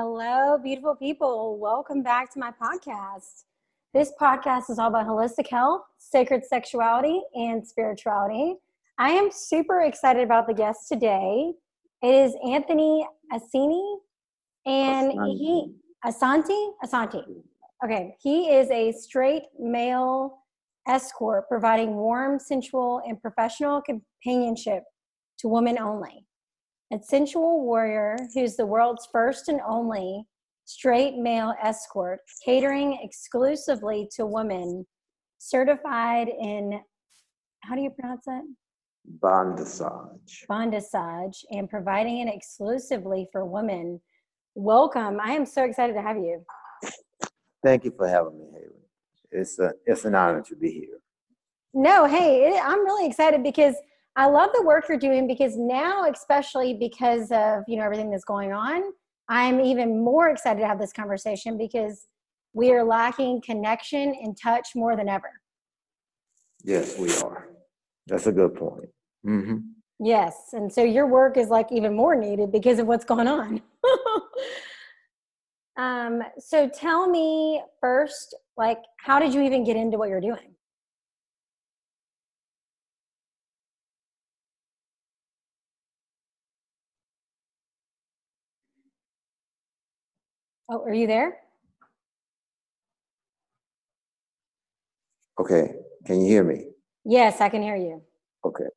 Hello, beautiful people. Welcome back to my podcast. This podcast is all about holistic health, sacred sexuality, and spirituality. I am super excited about the guest today. It is Anthony Asini, and he Asante Asante. Okay, he is a straight male escort providing warm, sensual, and professional companionship to women only. A sensual warrior who's the world's first and only straight male escort, catering exclusively to women, certified in, how do you pronounce that? Bondage. Bondage, and providing it exclusively for women. Welcome. I am so excited to have you. Thank you for having me, Haley. It's, a, it's an honor to be here. No, hey, it, I'm really excited because I love the work you're doing because now, especially because of you know everything that's going on, I'm even more excited to have this conversation because we are lacking connection and touch more than ever. Yes, we are. That's a good point. Mm-hmm. Yes, and so your work is like even more needed because of what's going on. um, so tell me first, like, how did you even get into what you're doing? Oh, are you there? Okay. Can you hear me? Yes, I can hear you. Okay.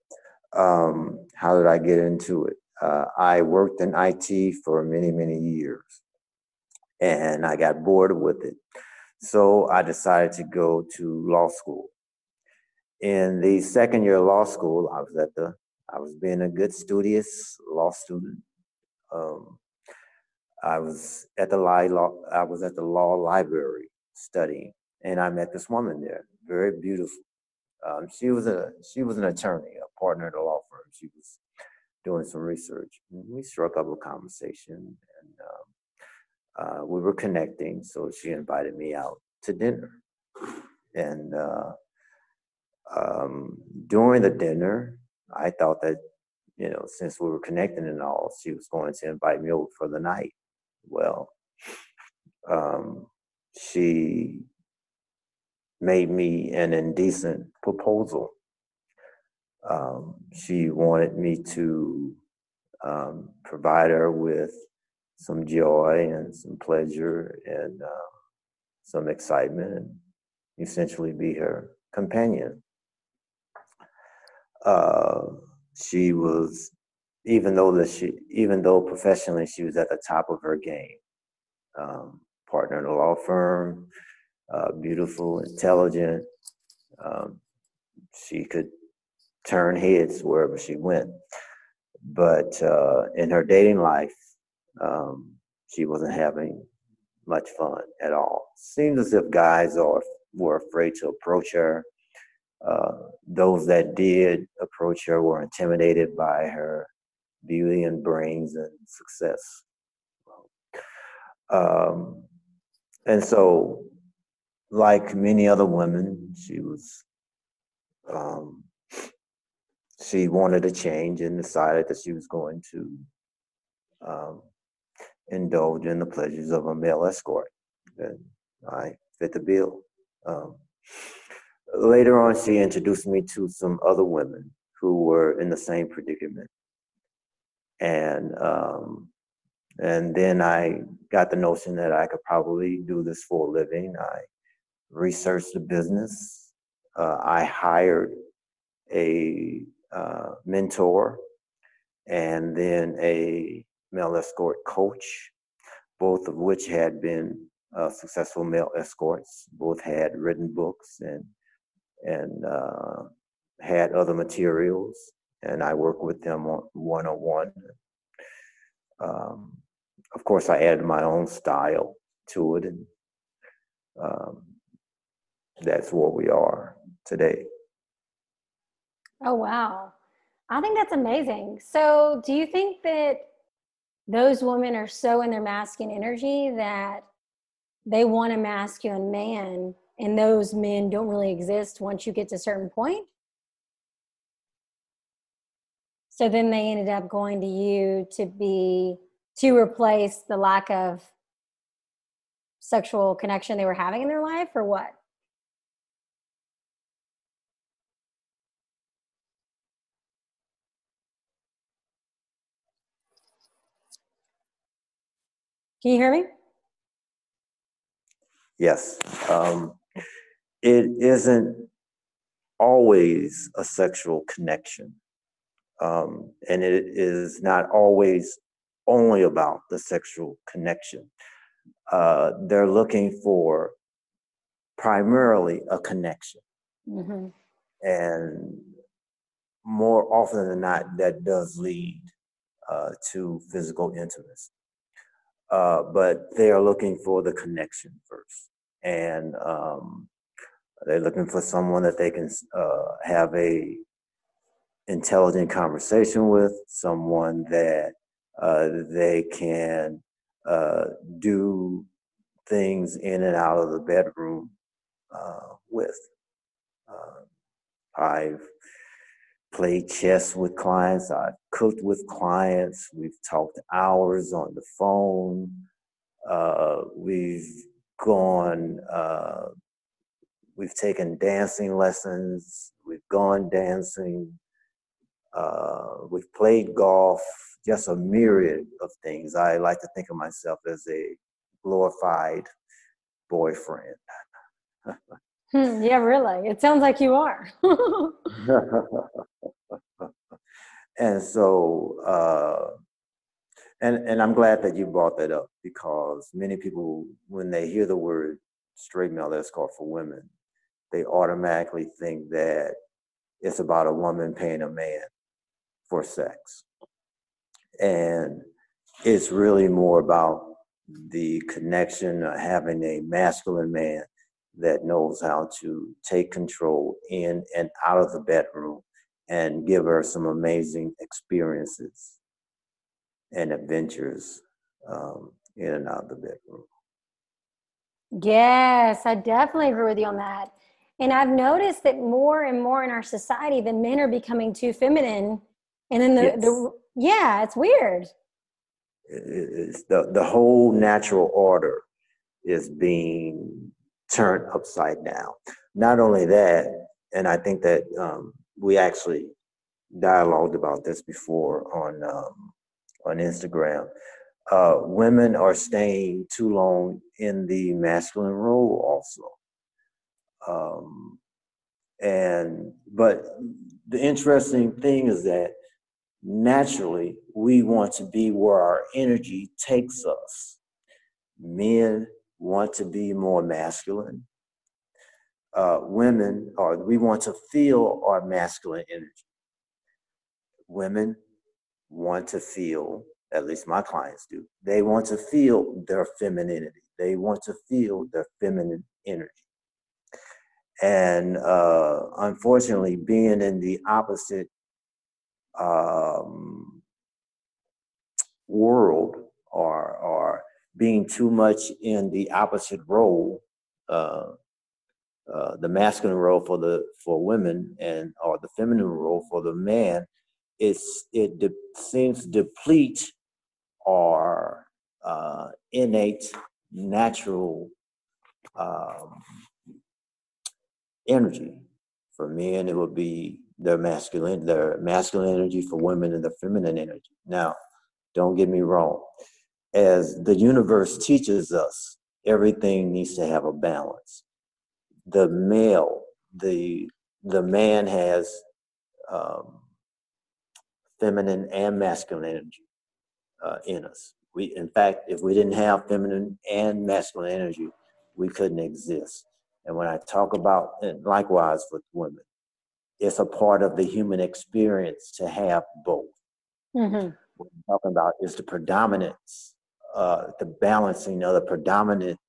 Um, how did I get into it? Uh, I worked in IT for many, many years and I got bored with it. So I decided to go to law school. In the second year of law school, I was at the, I was being a good studious law student. Um, I was at the law, I was at the law library studying, and I met this woman there, very beautiful. Um, she was a she was an attorney, a partner at a law firm. She was doing some research. we struck up a conversation, and um, uh, we were connecting. So she invited me out to dinner, and uh, um, during the dinner, I thought that you know since we were connecting and all, she was going to invite me over for the night well. Um, she made me an indecent proposal. Um, she wanted me to um, provide her with some joy and some pleasure and uh, some excitement and essentially be her companion. Uh, she was even though that she, even though professionally she was at the top of her game, um, partner in a law firm, uh, beautiful, intelligent. Um, she could turn heads wherever she went. But uh, in her dating life, um, she wasn't having much fun at all. Seems as if guys are were afraid to approach her. Uh, those that did approach her were intimidated by her beauty and brains and success. Um, and so, like many other women, she was, um, she wanted a change and decided that she was going to um, indulge in the pleasures of a male escort. And I fit the bill. Um, later on, she introduced me to some other women who were in the same predicament and um, and then I got the notion that I could probably do this for a living. I researched the business. Uh, I hired a uh, mentor and then a male escort coach, both of which had been uh, successful male escorts. Both had written books and and uh, had other materials and I work with them one on one. Of course, I added my own style to it, and um, that's what we are today. Oh, wow. I think that's amazing. So, do you think that those women are so in their masculine energy that they want a masculine man, and those men don't really exist once you get to a certain point? So then they ended up going to you to be to replace the lack of sexual connection they were having in their life or what? Can you hear me? Yes. Um, it isn't always a sexual connection. Um, and it is not always only about the sexual connection. Uh, they're looking for primarily a connection. Mm-hmm. And more often than not, that does lead uh, to physical intimacy. Uh, but they are looking for the connection first. And um, they're looking for someone that they can uh, have a intelligent conversation with, someone that uh, they can uh, do things in and out of the bedroom uh, with. Uh, I've played chess with clients, I've cooked with clients, we've talked hours on the phone, uh, we've gone, uh, we've taken dancing lessons, we've gone dancing, uh, we've played golf, just a myriad of things. I like to think of myself as a glorified boyfriend. hmm, yeah, really. It sounds like you are. and so, uh, and and I'm glad that you brought that up because many people, when they hear the word straight male escort for women, they automatically think that it's about a woman paying a man for sex. And it's really more about the connection of having a masculine man that knows how to take control in and out of the bedroom and give her some amazing experiences and adventures um, in and out of the bedroom. Yes, I definitely agree with you on that. And I've noticed that more and more in our society, the men are becoming too feminine. And then the, yes. the yeah, it's weird. It's the, the whole natural order is being turned upside down. Not only that, and I think that um, we actually dialogued about this before on um, on Instagram. Uh, women are staying too long in the masculine role, also. Um, and but the interesting thing is that naturally we want to be where our energy takes us. Men want to be more masculine. Uh, women, or we want to feel our masculine energy. Women want to feel, at least my clients do, they want to feel their femininity. They want to feel their feminine energy. And uh, unfortunately, being in the opposite um, world or or being too much in the opposite role, uh, uh, the masculine role for the for women and or the feminine role for the man, it's it de- seems deplete our uh, innate natural um, energy. For men, it would be their masculine, their masculine energy for women and the feminine energy. Now, don't get me wrong. As the universe teaches us, everything needs to have a balance. The male, the the man has um, feminine and masculine energy uh, in us. We, in fact, if we didn't have feminine and masculine energy, we couldn't exist. And when I talk about, and likewise with women, it's a part of the human experience to have both. Mm-hmm. What I'm talking about is the predominance, uh, the balancing of the predominant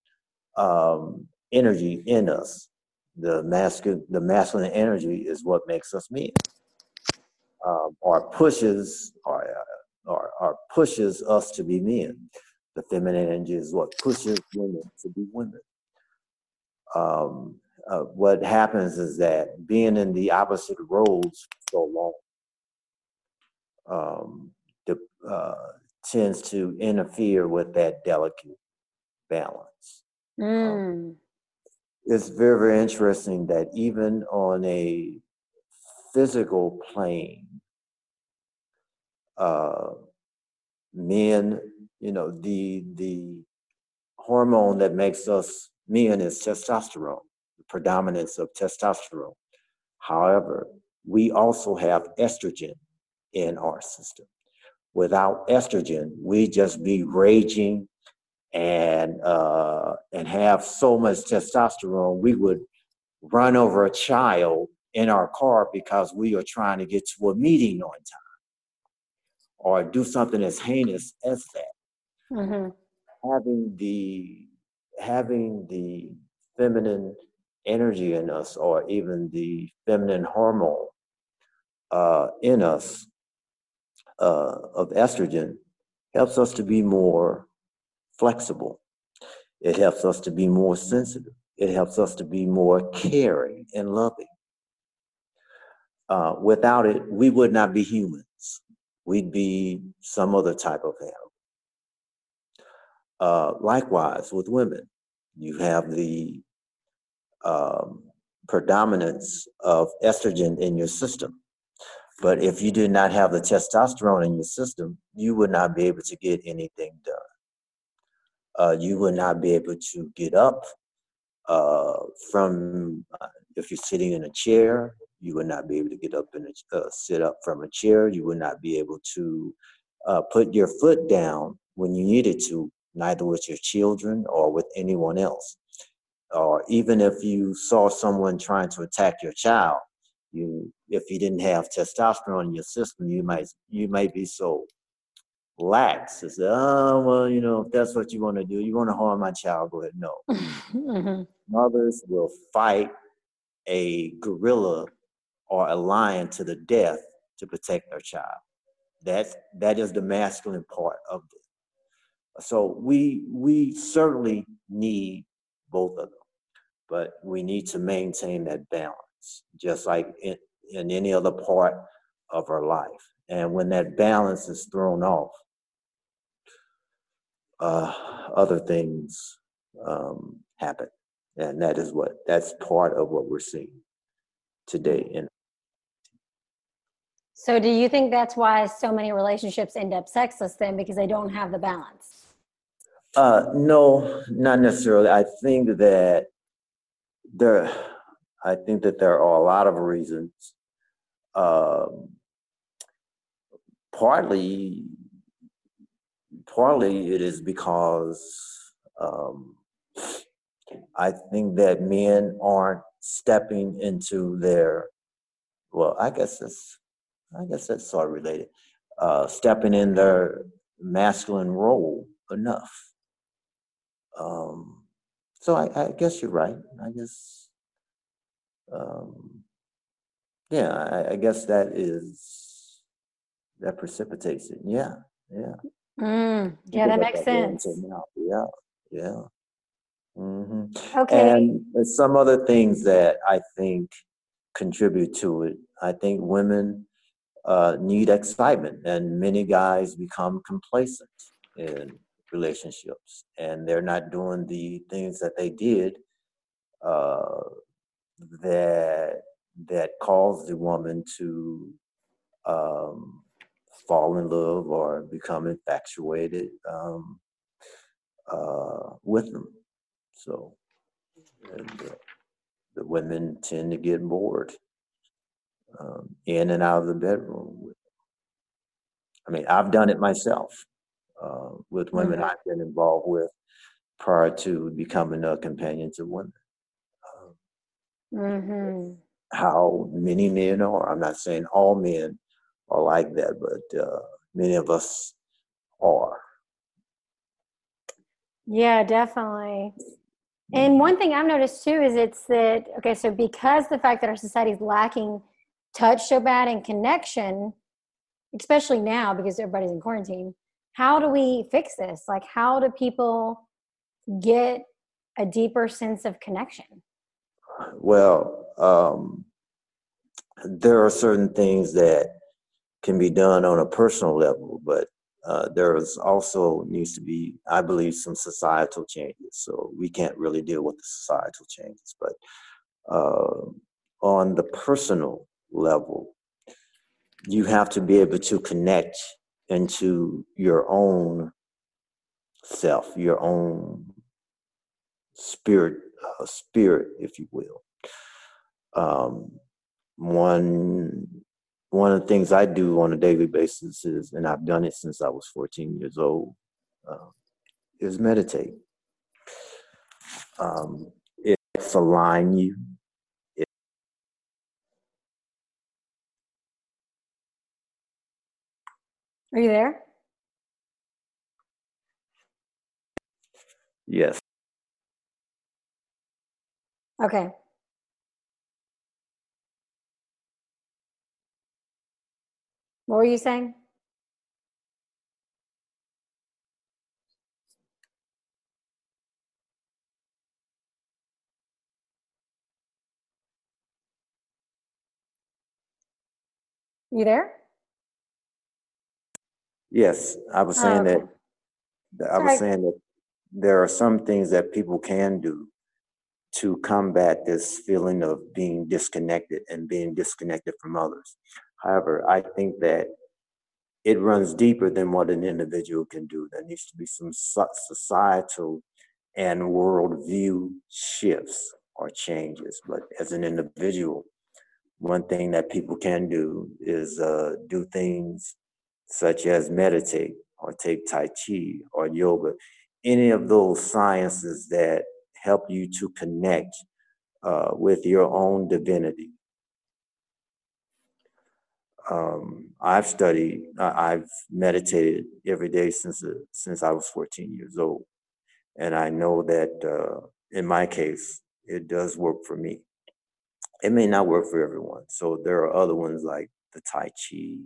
um, energy in us. The masculine, the masculine energy is what makes us men, um, or pushes, or, or, or pushes us to be men. The feminine energy is what pushes women to be women. Um, uh, what happens is that being in the opposite roles for so long um, de- uh, tends to interfere with that delicate balance. Um, Mm. it's very, very interesting that even on a physical plane, uh, men, you know, the the hormone that makes us men is testosterone, the predominance of testosterone. However, we also have estrogen in our system. Without estrogen, we just be raging and uh, and have so much testosterone, we would run over a child in our car because we are trying to get to a meeting on time, or do something as heinous as that. hmm Having the having the feminine energy in us, or even the feminine hormone uh, in us uh, of estrogen, helps us to be more flexible. It helps us to be more sensitive. It helps us to be more caring and loving. Uh, without it, we would not be humans. We'd be some other type of animal. Uh, likewise, with women, you have the um, predominance of estrogen in your system. But if you do not have the testosterone in your system, you would not be able to get anything done. Uh, you would not be able to get up uh, from uh, if you're sitting in a chair you would not be able to get up and uh, sit up from a chair. You would not be able to uh, put your foot down when you needed to neither with your children or with anyone else or even if you saw someone trying to attack your child you if you didn't have testosterone in your system you might you might be so lax. It's oh well, you know, if that's what you want to do, you want to harm my child, go ahead. No. hmm Mothers will fight a gorilla or a lion to the death to protect their child. That's that is the masculine part of it. So we we certainly need both of them, but we need to maintain that balance, just like in, in any other part of our life. And when that balance is thrown off, uh, other things um, happen, and that is what that's part of what we're seeing today. And So, do you think that's why so many relationships end up sexless then because they don't have the balance? uh, no, not necessarily. I think that there, I think that there are a lot of reasons. Um, partly partly it is because um, I think that men aren't stepping into their well, I guess that's I guess that's sort of related. Uh, stepping in their masculine role enough. Um, so I, I guess you're right. I guess um, yeah, I, I guess that is that precipitates it. Yeah, yeah. Mm, yeah, that makes until sense. Yeah, yeah. hmm Okay. And some other things that I think contribute to it. I think women uh, need excitement, and many guys become complacent in relationships, and they're not doing the things that they did uh, that that caused the woman to um, fall in love or become infatuated um, uh, with them. So, and, the women tend to get bored um, in and out of the bedroom. I mean, I've done it myself uh, with women Mhm. I've been involved with prior to becoming a companion to women. Um, hmm how many men are. I'm not saying all men are like that, but uh, many of us are. Yeah, definitely. And one thing I've noticed too is it's that okay, so because the fact that our society is lacking touch so bad and connection, especially now because everybody's in quarantine, how do we fix this? Like, how do people get a deeper sense of connection? Well, um, there are certain things that can be done on a personal level, but uh, there's also needs to be, I believe, some societal changes. So we can't really deal with the societal changes, but uh, on the personal level, you have to be able to connect into your own self, your own spirit, uh, spirit, if you will. Um, one one of the things I do on a daily basis is, and I've done it since I was 14 years old, uh, is meditate. Um, it's align you. It, Are you there? Yes. Okay. What were you saying? You there? Yes, I was Oh, saying okay. that. that I Sorry. was saying that there are some things that people can do to combat this feeling of being disconnected and being disconnected from others. However, I think that it runs deeper than what an individual can do. There needs to be some societal and worldview shifts or changes. But as an individual, one thing that people can do is uh, do things such as meditate or take Tai Chi or yoga, any of those sciences that help you to connect uh, with your own divinity. Um, I've studied, I've meditated every day since uh, since I was 14 years old, and I know that uh, in my case, it does work for me. It may not work for everyone, so there are other ones like the Tai Chi,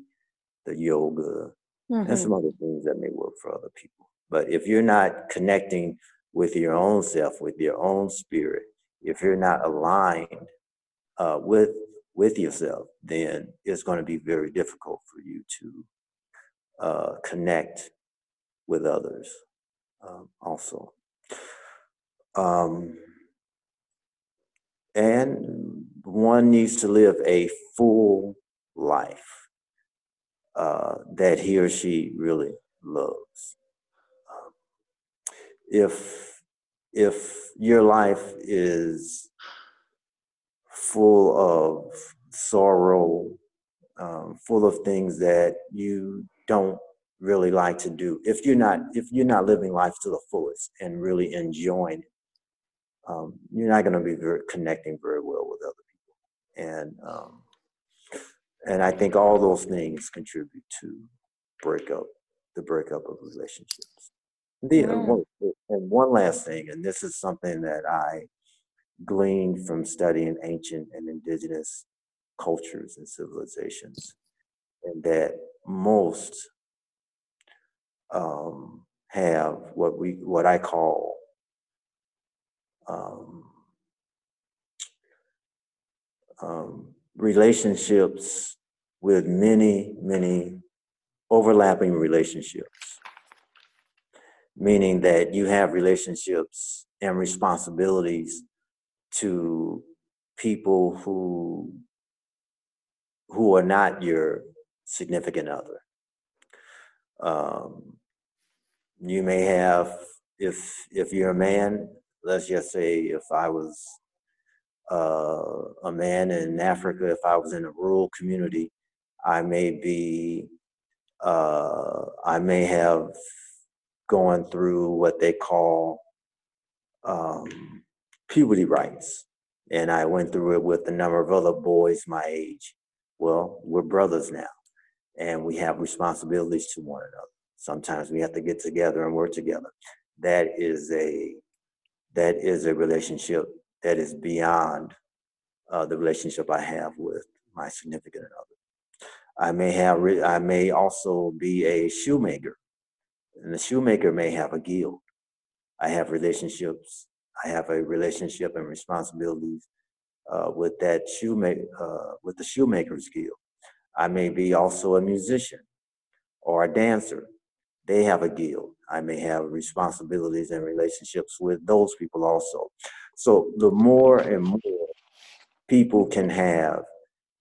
the yoga, and Mhm. some other things that may work for other people. But if you're not connecting with your own self, with your own spirit, if you're not aligned uh, with with yourself, then it's going to be very difficult for you to uh, connect with others. Um, also, um, and one needs to live a full life uh, that he or she really loves. Um, if if your life is full of sorrow, um, full of things that you don't really like to do, if you're not if you're not living life to the fullest and really enjoying it, um, you're not going to be very, connecting very well with other people, and um, and I think all those things contribute to breakup, the breakup of relationships. The, and Mm. one, and one last thing, and this is something that I gleaned from studying ancient and indigenous cultures and civilizations, and that most um, have what we what I call um, um, relationships with many many overlapping relationships, meaning that you have relationships and responsibilities to people who who are not your significant other. Um, you may have, if if you're a man, let's just say, if I was uh, a man in Africa, if I was in a rural community, I may be, uh, I may have gone through what they call um, puberty rites. and I went through it with a number of other boys my age. Well, we're brothers now, and we have responsibilities to one another. Sometimes we have to get together and work together. That is a that is a relationship that is beyond uh, the relationship I have with my significant other. I may have I may also be a shoemaker, and the shoemaker may have a guild. I have relationships. I have a relationship and responsibilities uh, with that shoemaker uh, with the shoemakers guild. I may be also a musician or a dancer, they have a guild. I may have responsibilities and relationships with those people also. So the more and more people can have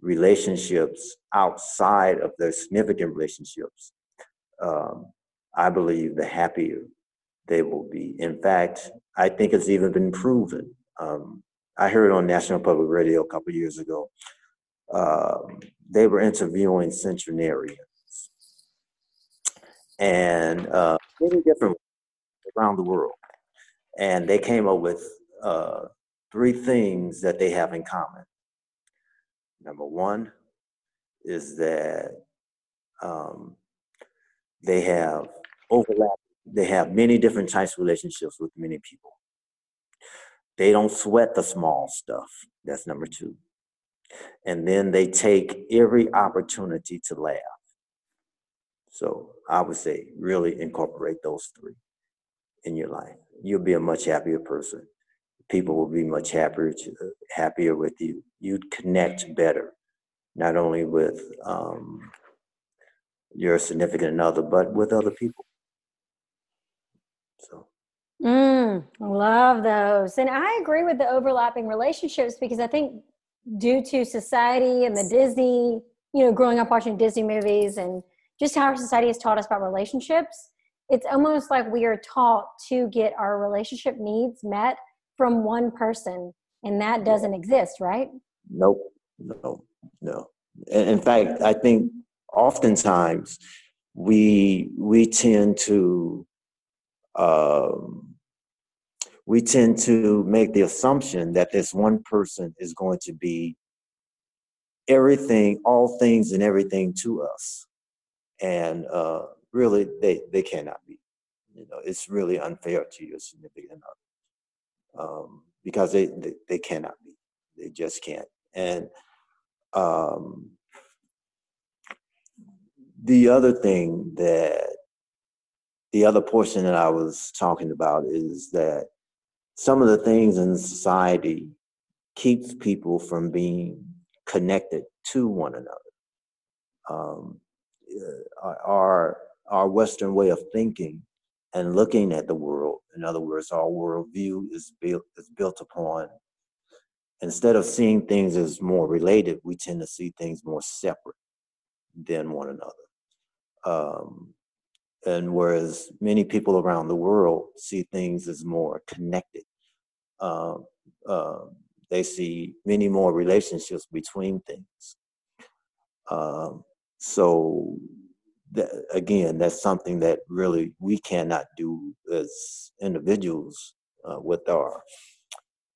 relationships outside of their significant relationships, um, I believe the happier they will be. In fact, I think it's even been proven. Um, I heard on National Public Radio a couple years ago. Um, they were interviewing centenarians and uh, many different around the world, and they came up with uh, three things that they have in common. Number one is that um, they have overlap. They have many different types of relationships with many people. They don't sweat the small stuff. That's number two. And then they take every opportunity to laugh. So I would say really incorporate those three in your life. You'll be a much happier person. People will be much happier to, happier with you. You'd connect better, not only with um, your significant other, but with other people. So. Mm, love those. And I agree with the overlapping relationships because I think due to society and the Disney, you know, growing up watching Disney movies and just how our society has taught us about relationships, it's almost like we are taught to get our relationship needs met from one person, and that doesn't exist, right? Nope, no, no. In fact, I think oftentimes we we tend to um, we tend to make the assumption that this one person is going to be everything, all things, and everything to us, and uh, really, they they cannot be. You know, it's really unfair to your significant other um, because they, they they cannot be. They just can't. And um, the other thing that the other portion that I was talking about is that some of the things in society keeps people from being connected to one another. Um, uh, our our Western way of thinking and looking at the world, in other words, our worldview is built is built upon. Instead of seeing things as more related, we tend to see things more separate than one another. Um, and whereas many people around the world see things as more connected, uh, uh, they see many more relationships between things. Um, so that, again, that's something that really we cannot do as individuals uh, with our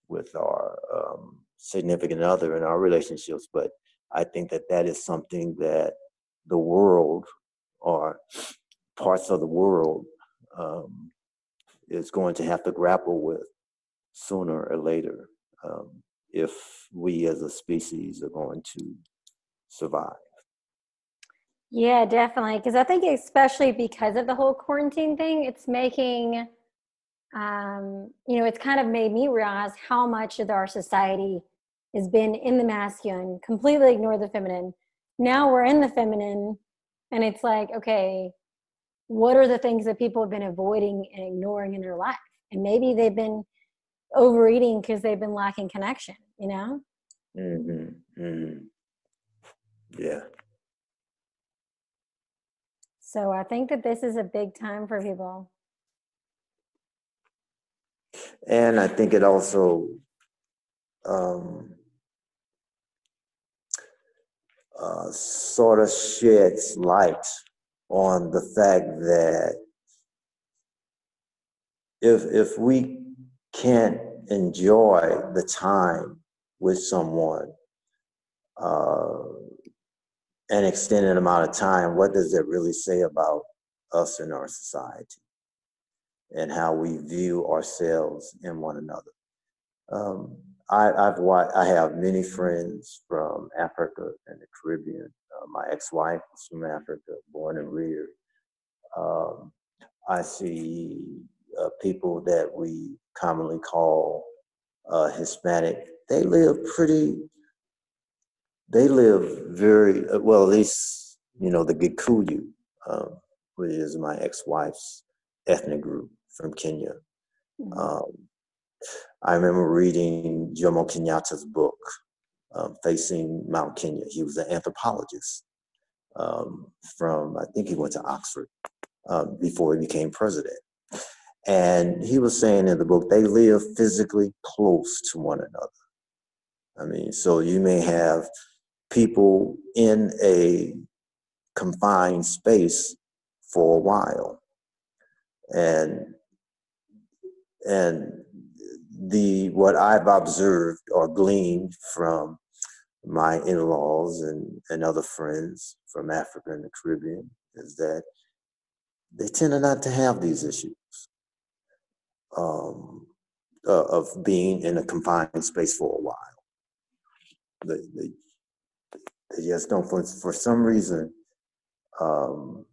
with our um, significant other in our relationships. But I think that that is something that the world or parts of the world um, is going to have to grapple with sooner or later um, if we as a species are going to survive. Yeah, definitely. Because I think, especially because of the whole quarantine thing, it's making, um, you know, it's kind of made me realize how much of our society has been in the masculine, completely ignore the feminine. Now we're in the feminine, and it's like, okay, what are the things that people have been avoiding and ignoring in their life? And maybe they've been overeating because they've been lacking connection, you know? Mm-hmm. Mm-hmm. Yeah. So I think that this is a big time for people. And I think it also um, uh, sort of sheds light on the fact that if if we can't enjoy the time with someone uh, an extended amount of time, what does it really say about us in our society and how we view ourselves and one another? Um, I, I've watched, I have many friends from Africa and the Caribbean. Uh, my ex-wife is from Africa, born and reared. Um, I see uh, people that we commonly call uh, Hispanic. They live pretty. They live very uh, well. At least you know the Gikuyu. Um, which is my ex-wife's ethnic group from Kenya. Mm-hmm. Um, I remember reading Jomo Kenyatta's book, um, Facing Mount Kenya. He was an anthropologist um, from, I think he went to Oxford um, before he became president. And he was saying in the book, they live physically close to one another. I mean, so you may have people in a confined space for a while. And and the what I've observed or gleaned from my in-laws and, and other friends from Africa and the Caribbean is that they tend not to have these issues um, uh, of being in a confined space for a while. They, they, they just don't, for, for some reason, um,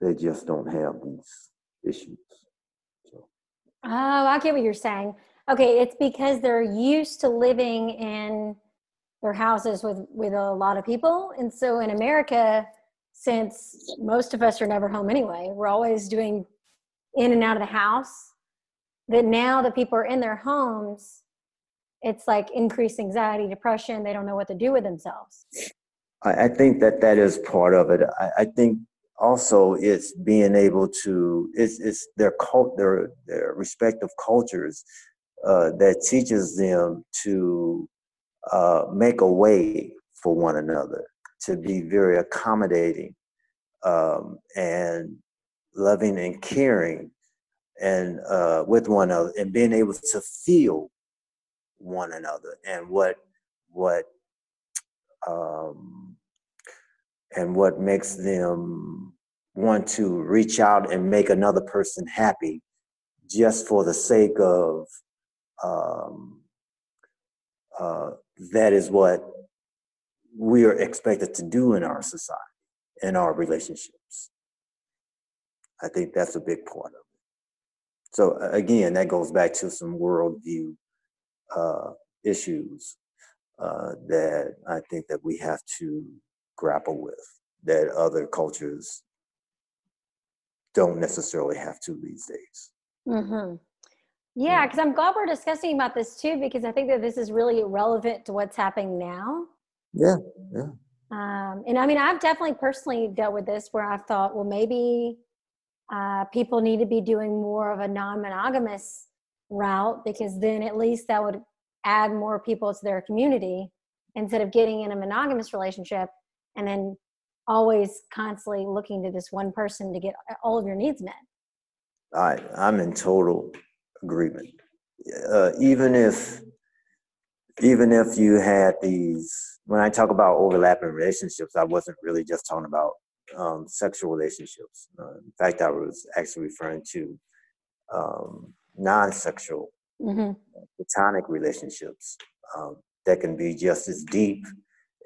they just don't have these issues. So. Oh, I get what you're saying. Okay, it's because they're used to living in their houses with with a lot of people, and so in America, since most of us are never home anyway, we're always doing in and out of the house. That now that people are in their homes, it's like increased anxiety, depression. They don't know what to do with themselves. I, think that that is part of it. I, I think also it's being able to it's it's their cult their their respective cultures uh, that teaches them to uh, make a way for one another, to be very accommodating um, and loving and caring and uh, with one another and being able to feel one another and what what um, and what makes them want to reach out and make another person happy just for the sake of um, uh, that is what we are expected to do in our society, in our relationships. I think that's a big part of it. So again, that goes back to some worldview uh, issues uh, that I think that we have to grapple with that other cultures don't necessarily have to these days. Mm-hmm. Yeah, because I'm glad we're discussing about this too, because I think that this is really relevant to what's happening now. Yeah, yeah. Um, and I mean, I've definitely personally dealt with this where I've thought, well, maybe uh, people need to be doing more of a non monogamous route because then at least that would add more people to their community instead of getting in a monogamous relationship and then always constantly looking to this one person to get all of your needs met. I, I'm in total agreement. Uh, even if even if you had these when i talk about overlapping relationships i wasn't really just talking about um, sexual relationships uh, in fact i was actually referring to um, non-sexual mm-hmm. platonic relationships um, that can be just as deep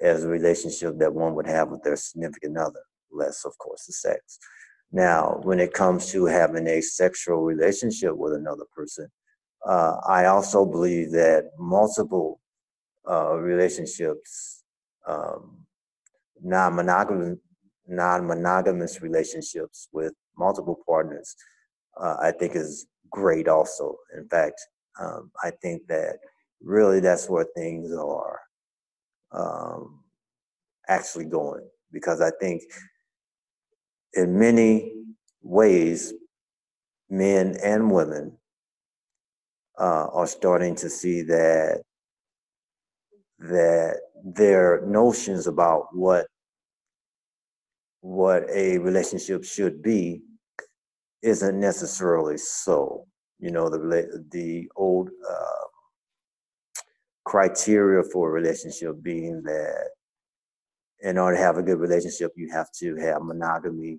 as a relationship that one would have with their significant other less of course the sex now, when it comes to having a sexual relationship with another person, uh, I also believe that multiple uh, relationships, um, non-monogamous, non-monogamous relationships with multiple partners, uh, I think is great. Also, in fact, um, I think that really that's where things are um, actually going because I think in many ways, men and women uh, are starting to see that that their notions about what what a relationship should be isn't necessarily so. You know, the the old uh, criteria for a relationship being that in order to have a good relationship, you have to have monogamy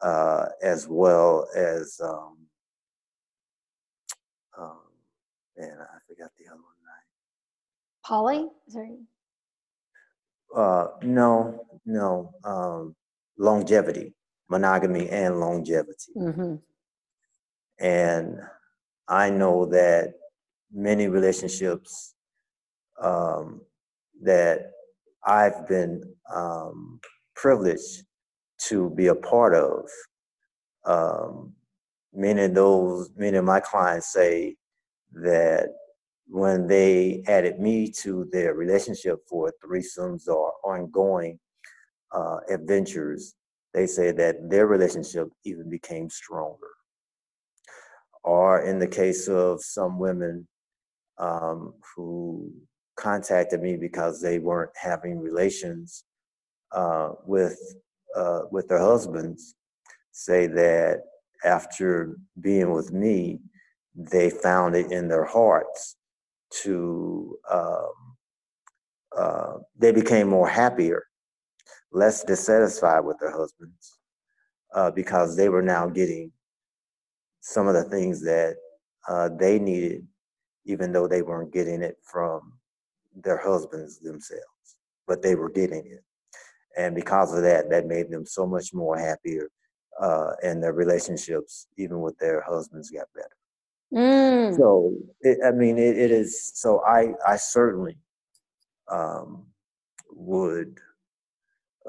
uh, as well as um, um, and I forgot the other one. Poly? Sorry. Uh, no, no. Um, longevity, monogamy, and longevity. Mm-hmm. And I know that many relationships um, that I've been um, privileged to be a part of. Um, many of those, many of my clients say that when they added me to their relationship for threesomes or ongoing uh, adventures, they say that their relationship even became stronger. Or in the case of some women um, who contacted me because they weren't having relations uh, with uh, with their husbands, say that after being with me, they found it in their hearts to um, uh, they became more happier, less dissatisfied with their husbands uh, because they were now getting some of the things that uh, they needed, even though they weren't getting it from their husbands themselves, but they were getting it. And because of that, that made them so much more happier, uh, and their relationships, even with their husbands, got better. Mm. So, it, I mean, it, it is. So, I I certainly um, would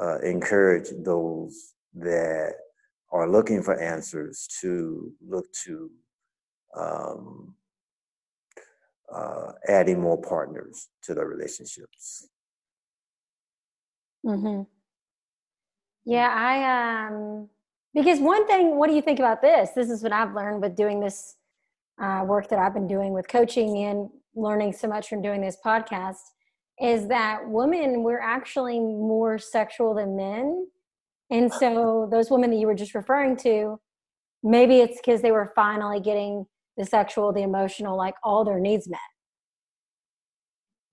uh, encourage those that are looking for answers to look to um, uh, adding more partners to their relationships. Mm-hmm. Yeah, I um because one thing, what do you think about this? This is what I've learned with doing this uh, work that I've been doing with coaching and learning so much from doing this podcast is that women we're actually more sexual than men and so those women that you were just referring to, maybe it's because they were finally getting the sexual, the emotional, like all their needs met.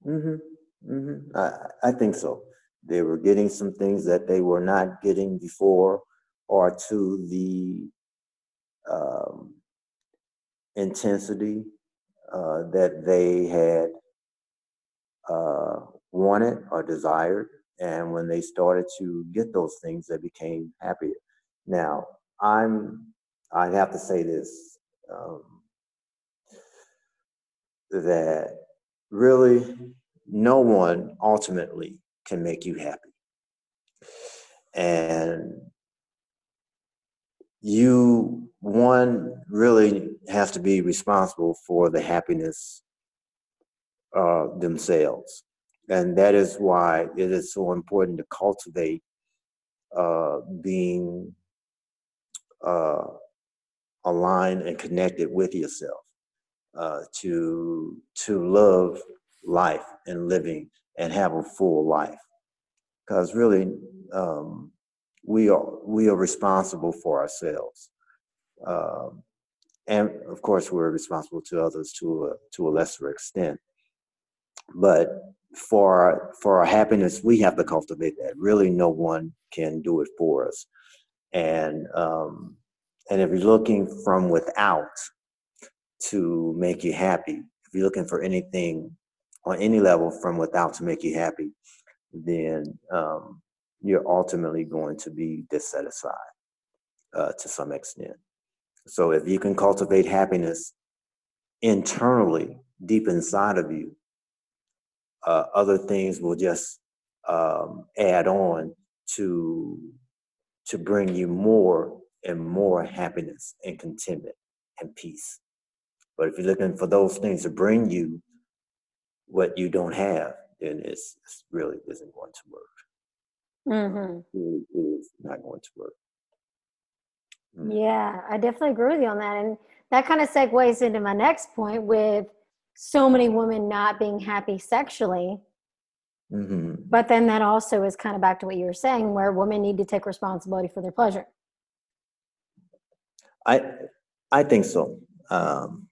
Mm-hmm. Mm-hmm. I, I think so. They were getting some things that they were not getting before, or to the um, intensity uh, that they had uh, wanted or desired. And when they started to get those things, they became happier. Now, I'm, I have to say this, um, that really no one ultimately can make you happy. And you, one, really have to be responsible for the happiness uh, themselves. And that is why it is so important to cultivate uh, being uh, aligned and connected with yourself uh, to to love life and living and have a full life. Because really, um, we are we are responsible for ourselves, um, and of course, we're responsible to others to a, to a lesser extent. But for our, for our happiness, we have to cultivate that. Really, no one can do it for us. And um, and if you're looking from without to make you happy, if you're looking for anything on any level from without to make you happy, then um, you're ultimately going to be dissatisfied uh, to some extent. So if you can cultivate happiness internally, deep inside of you, uh, other things will just um, add on to to bring you more and more happiness and contentment and peace. But if you're looking for those things to bring you what you don't have, then it's, it's really isn't going to work. Mm-hmm. It, it is not going to work. Mm. Yeah, I definitely agree with you on that. And that kind of segues into my next point with so many women not being happy sexually. Mm-hmm. But then that also is kind of back to what you were saying, where women need to take responsibility for their pleasure. I I think so. Um,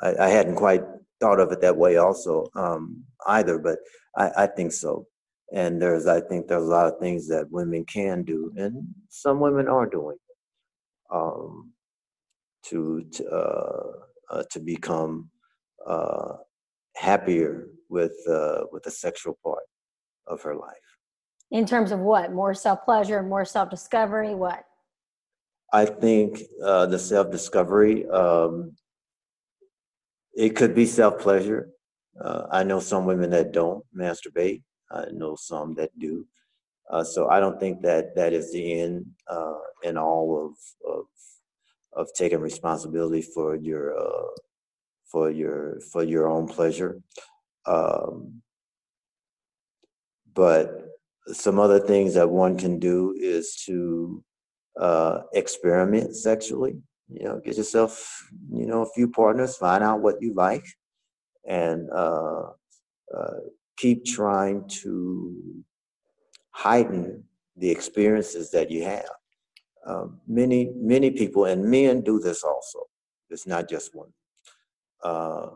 I, I, hadn't quite thought of it that way, also um, either, but I, I think so. And there's, I think, there's a lot of things that women can do, and some women are doing um, to to, uh, uh, to become uh, happier with uh, with the sexual part of her life. In terms of what? More self pleasure, more self discovery. What? I think uh, the self discovery. Um, it could be self pleasure. Uh, I know some women that don't masturbate. I know some that do. Uh, so I don't think that that is the end uh, in all of, of of taking responsibility for your uh, for your for your own pleasure. Um, but some other things that one can do is to uh, experiment sexually. You know, get yourself you know a few partners, find out what you like, and uh, uh, keep trying to heighten the experiences that you have. Um, many many people and men do this also. It's not just women. Uh,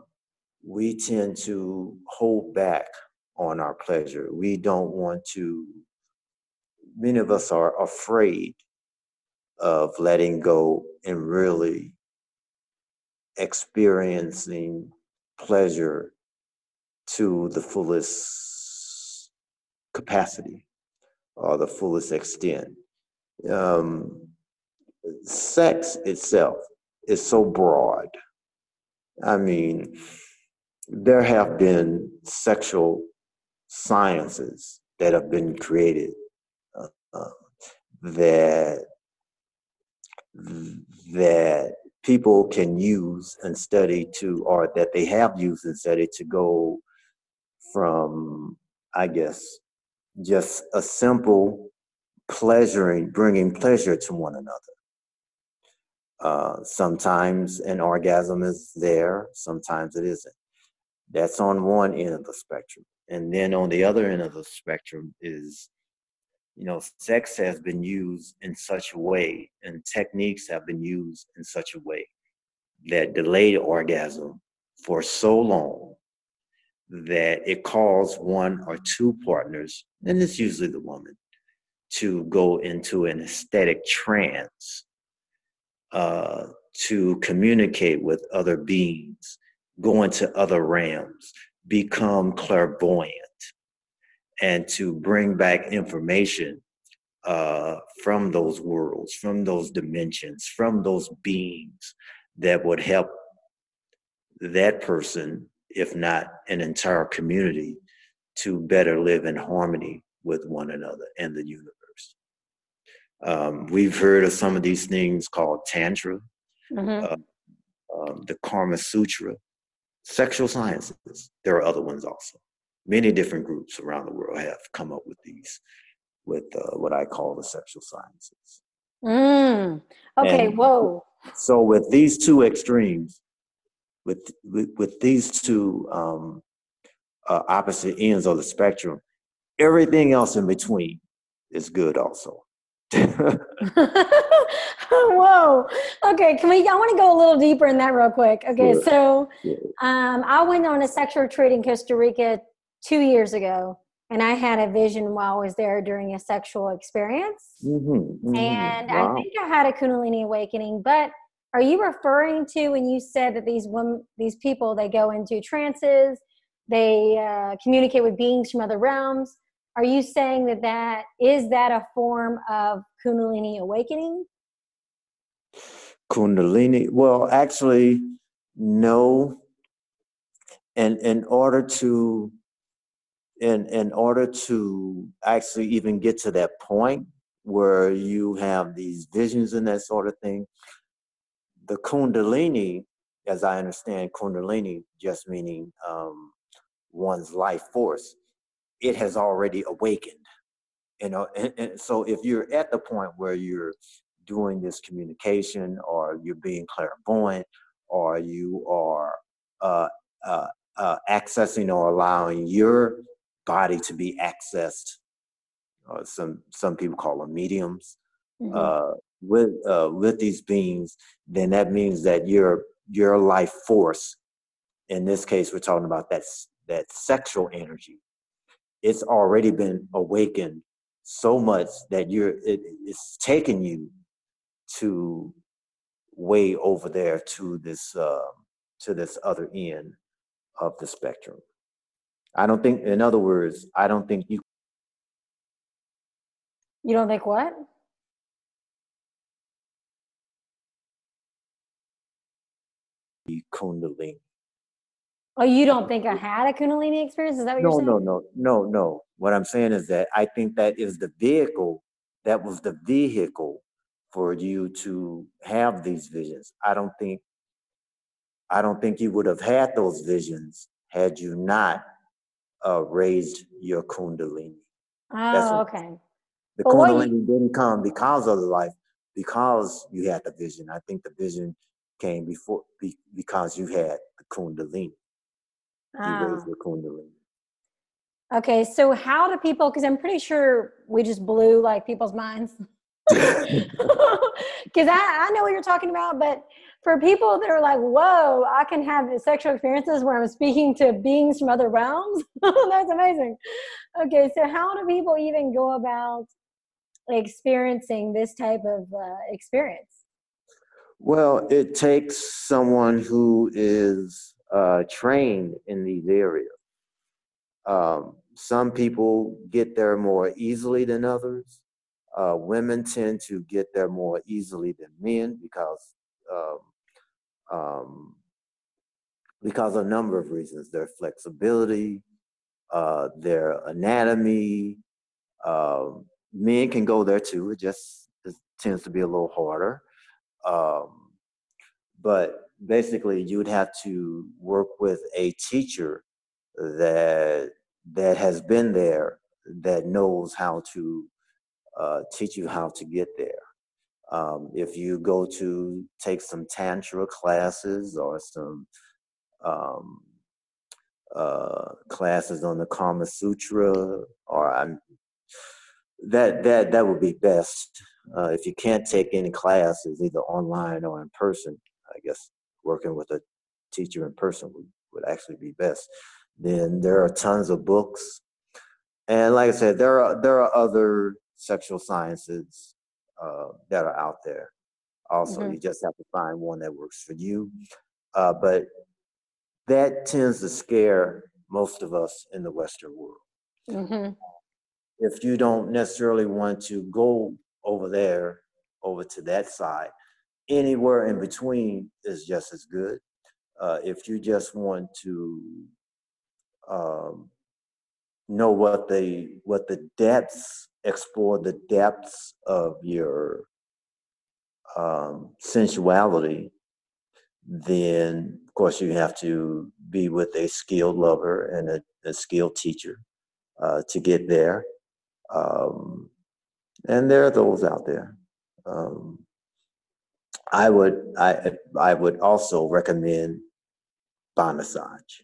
we tend to hold back on our pleasure. We don't want to. Many of us are afraid of letting go and really experiencing pleasure to the fullest capacity or the fullest extent. Um, sex itself is so broad. I mean, there have been sexual sciences that have been created uh, that that people can use and study to, or that they have used and studied to go from, I guess, just a simple pleasuring, bringing pleasure to one another. Uh, sometimes an orgasm is there, sometimes it isn't. That's on one end of the spectrum. And then on the other end of the spectrum is, you know, sex has been used in such a way and techniques have been used in such a way that delayed orgasm for so long that it calls one or two partners, and it's usually the woman, to go into an aesthetic trance, uh, to communicate with other beings, go into other realms, become clairvoyant, and to bring back information uh, from those worlds, from those dimensions, from those beings that would help that person if not an entire community, to better live in harmony with one another and the universe. Um, we've heard of some of these things called Tantra, mm-hmm. uh, um, the Kama Sutra, sexual sciences. There are other ones also. Many different groups around the world have come up with these, with uh, what I call the sexual sciences. Mm. Okay, and whoa. So, with these two extremes, with with, with these two um, uh, opposite ends of the spectrum, everything else in between is good also. Whoa. Okay. Can we? I want to go a little deeper in that real quick. Okay. Sure. So, um, I went on a sexual retreat in Costa Rica two years ago, and I had a vision while I was there during a sexual experience. Mm-hmm, mm-hmm. And wow. I think I had a Kundalini awakening, but are you referring to when you said that these women these people they go into trances they uh, communicate with beings from other realms are you saying that that is that a form of kundalini awakening? Kundalini well actually no. And in order to in in order to actually even get to that point where you have these visions and that sort of thing the Kundalini, as I understand Kundalini, just meaning um, one's life force, it has already awakened. You know, and, and so if you're at the point where you're doing this communication, or you're being clairvoyant, or you are uh, uh, uh, accessing or allowing your body to be accessed, uh, some some people call them mediums. Mm-hmm. Uh, with uh, with these beings, then that means that your your life force, in this case, we're talking about that that sexual energy. It's already been awakened so much that you're it, it's taking you to way over there to this uh, to this other end of the spectrum. I don't think, in other words, I don't think you. You don't think what? Kundalini. Oh, you don't think I had a Kundalini experience? Is that what no, you're saying? No, no, no, no, no. What I'm saying is that I think that is the vehicle, that was the vehicle for you to have these visions. I don't think I don't think you would have had those visions had you not uh, raised your kundalini. Oh, okay. The but kundalini you, didn't come because of the life, because you had the vision. I think the vision came before be, because you had the kundalini. Your kundalini. Okay, so how do people? Because I'm pretty sure we just blew like people's minds. Because I, I know what you're talking about, but for people that are like, whoa, I can have sexual experiences where I'm speaking to beings from other realms. That's amazing. Okay, so how do people even go about experiencing this type of uh, experience? Well, it takes someone who is uh, trained in these areas. Um, some people get there more easily than others. Uh, women tend to get there more easily than men because um, um, because of a number of reasons their flexibility, uh, their anatomy. Um, men can go there too, it just it tends to be a little harder. Um, but basically, you would have to work with a teacher that that has been there that knows how to uh, teach you how to get there. Um, if you go to take some tantra classes or some um, uh, classes on the Kama Sutra, or I'm that that that would be best. Uh, if you can't take any classes, either online or in person, I guess working with a teacher in person would, would actually be best. Then there are tons of books, and like I said, there are there are other sexual sciences uh, that are out there. Also, mm-hmm. you just have to find one that works for you. Uh, but that tends to scare most of us in the Western world. Mm-hmm. If you don't necessarily want to go over there, over to that side, anywhere in between is just as good. Uh, if you just want to um, know what the what the depths explore the depths of your um, sensuality, then of course you have to be with a skilled lover and a, a skilled teacher uh, to get there. Um, and there are those out there. Um, I would I I would also recommend Banasage.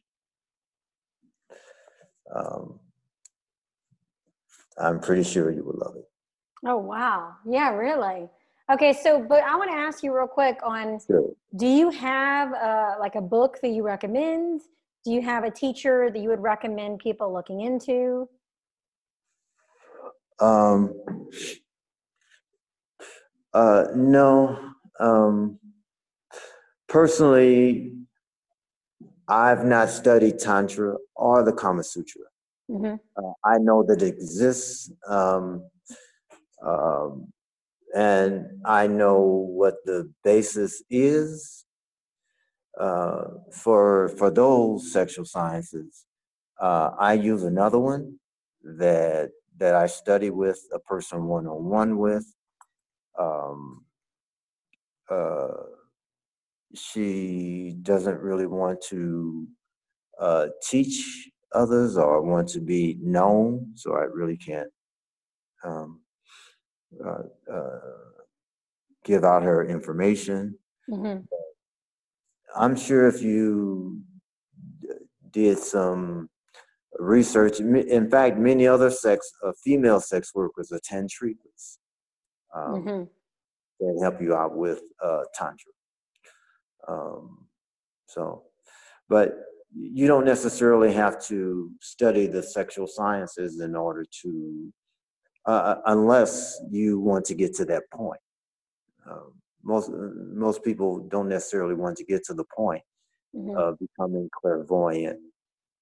Um, I'm pretty sure you would love it. Oh wow. Yeah, really. Okay, so but I want to ask you real quick on sure. do you have uh, like a book that you recommend? Do you have a teacher that you would recommend people looking into? Um uh no. Um personally I've not studied Tantra or the Kama Sutra. Mm-hmm. Uh, I know that it exists, um, um, and I know what the basis is uh, for for those sexual sciences. Uh, I use another one that that I study with a person one on one with. Um, uh, she doesn't really want to uh, teach others or want to be known. So I really can't um, uh, uh, give out her information. Mm-hmm. I'm sure if you did some research, in fact, many other sex, uh, female sex workers attend treatments um, mm-hmm. That help you out with uh, tantra. Um, so, but you don't necessarily have to study the sexual sciences in order to, uh, uh, unless you want to get to that point. Um, most most people don't necessarily want to get to the point mm-hmm. of becoming clairvoyant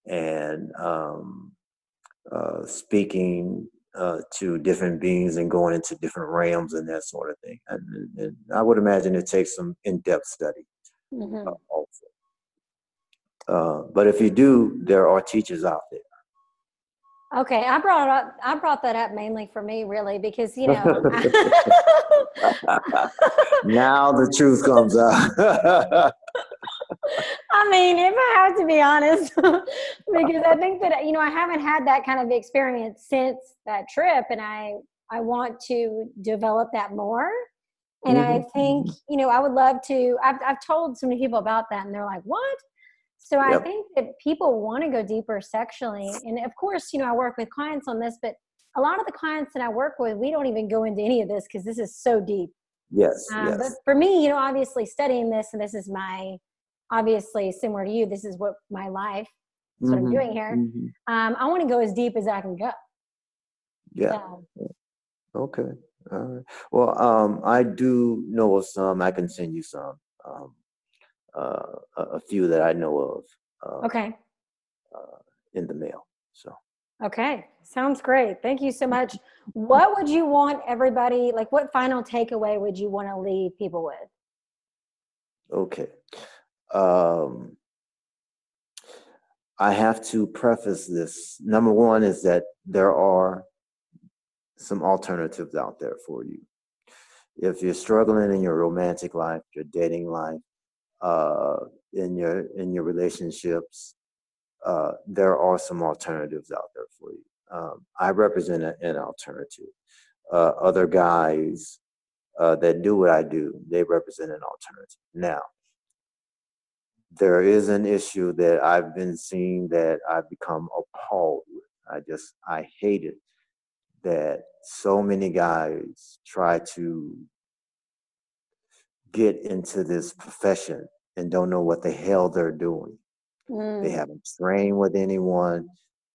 and um, uh, speaking uh, to different beings and going into different realms and that sort of thing. And, and I would imagine it takes some in-depth study mm-hmm. uh, also. Uh, but if you do, there are teachers out there. Okay, I brought up I brought that up mainly for me, really, because you know. now the truth comes out. I mean, if I have to be honest, because I think that you know I haven't had that kind of experience since that trip, and I I want to develop that more. And mm-hmm. I think you know I would love to. I've I've told so many people about that, and they're like, "What?" So yep. I think that people want to go deeper sexually. And of course, you know, I work with clients on this, but a lot of the clients that I work with, we don't even go into any of this because this is so deep. Yes, um, yes. But for me, you know, obviously studying this, and this is my, obviously similar to you, this is what my life, what mm-hmm. I'm doing here. Mm-hmm. Um, I want to go as deep as I can go. Yeah. So. Okay. All right. Well, um, I do know of some. I can send you some. Um, uh, a, few that I know of. Uh, okay. Uh, in the mail. So. Okay, sounds great. Thank you so much. What would you want everybody like? What final takeaway would you want to leave people with? Okay. Um, I have to preface this. Number one is that there are some alternatives out there for you. If you're struggling in your romantic life, your dating life, uh, in your in your relationships, uh, there are some alternatives out there for you. Um, I represent a, an alternative. Uh, other guys uh, that do what I do, they represent an alternative. Now, there is an issue that I've been seeing that I've become appalled with. I just I hate it that so many guys try to get into this profession and don't know what the hell they're doing. Mm. They haven't trained with anyone.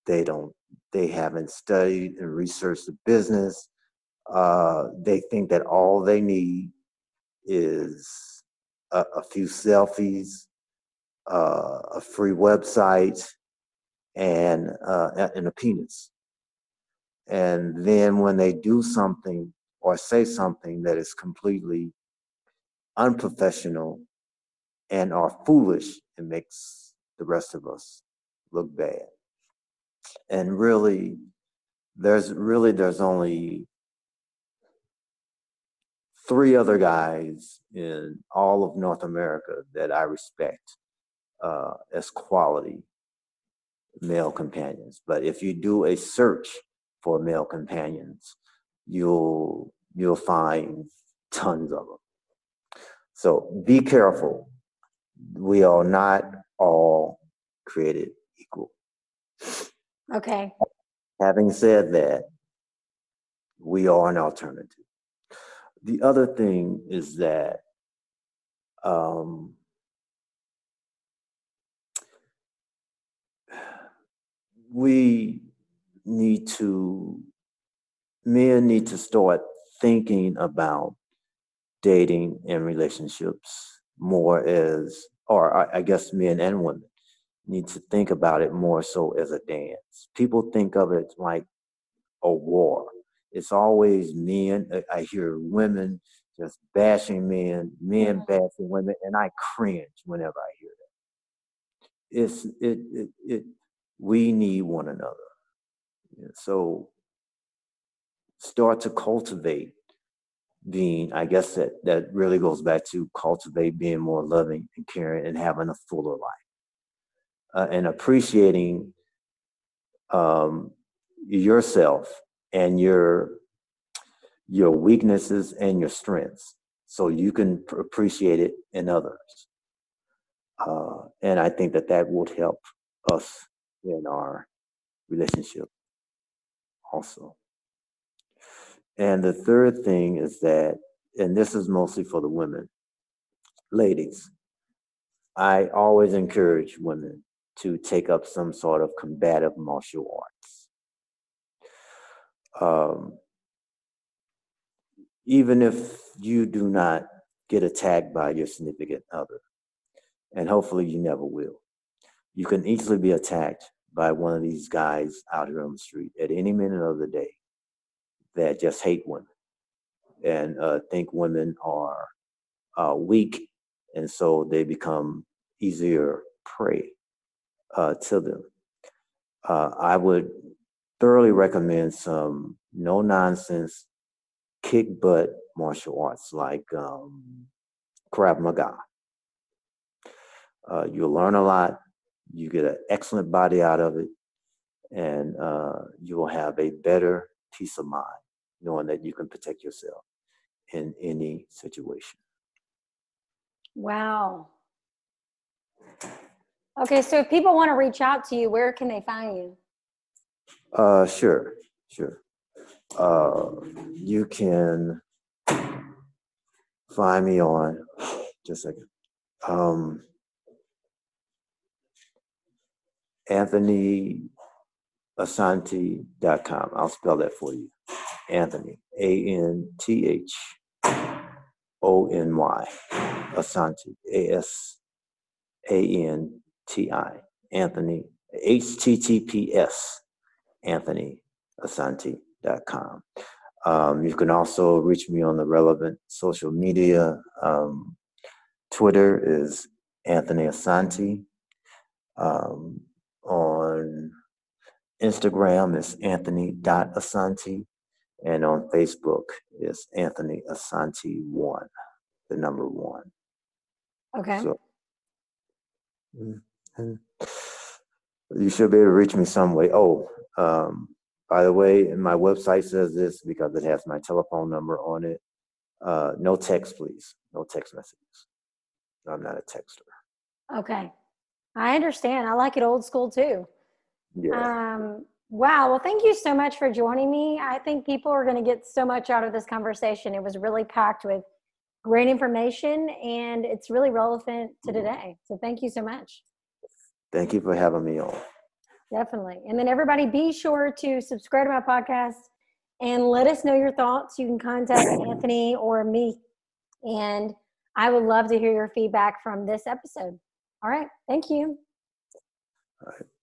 They don't. They haven't studied and researched the business. Uh, they think that all they need is a, a few selfies, uh, a free website, and uh, and a penis. And then when they do something or say something that is completely unprofessional and are foolish, it makes the rest of us look bad. And really, there's really there's only three other guys in all of North America that I respect uh, as quality male companions. But if you do a search for male companions, you'll you'll find tons of them. So be careful we are not all created equal. Okay. Having said that, we are an alternative. The other thing is that um, we need to, men need to start thinking about dating and relationships more as, or I, I guess men and women need to think about it more so as a dance. People think of it like a war. It's always men. I hear women just bashing men, men bashing women, and I cringe whenever I hear that. It's it it, it we need one another. So start to cultivate being, I guess that that really goes back to cultivate being more loving and caring and having a fuller life uh, and appreciating um, yourself and your your weaknesses and your strengths so you can pr- appreciate it in others uh, and i think that that would help us in our relationship also and the third thing is that, and this is mostly for the women, ladies, I always encourage women to take up some sort of combative martial arts. Um, even if you do not get attacked by your significant other, and hopefully you never will, you can easily be attacked by one of these guys out here on the street at any minute of the day that just hate women and uh, think women are uh, weak, and so they become easier prey. uh, to them. Uh, I would thoroughly recommend some no nonsense, kick butt martial arts like um, Krav Maga. Uh, you'll learn a lot. You get an excellent body out of it, and uh, you will have a better peace of mind knowing that you can protect yourself in any situation. Wow. Okay, so if people want to reach out to you, where can they find you? Uh, sure, sure. Uh, you can find me on just a second. Um, AnthonyAsanti.com. I'll spell that for you. Anthony, A N T H O N Y, Asanti, A S A N T I, Anthony, HTTPS, AnthonyAsanti.com. Um, you can also reach me on the relevant social media. Um, Twitter is Anthony Asanti. Um, on Instagram is Anthony.Asanti. And on Facebook is Anthony Asanti one, the number one. Okay. So, you should be able to reach me some way. Oh, um, by the way, my website says this because it has my telephone number on it. Uh, no text, please. No text messages. I'm not a texter. Okay. I understand. I like it old school too. Yeah. Um, wow. Well, thank you so much for joining me. I think people are going to get so much out of this conversation. It was really packed with great information and it's really relevant to mm-hmm. today. So thank you so much. Thank you for having me on. Definitely. And then everybody be sure to subscribe to my podcast and let us know your thoughts. You can contact Anthony or me. And I would love to hear your feedback from this episode. All right. Thank you. All right.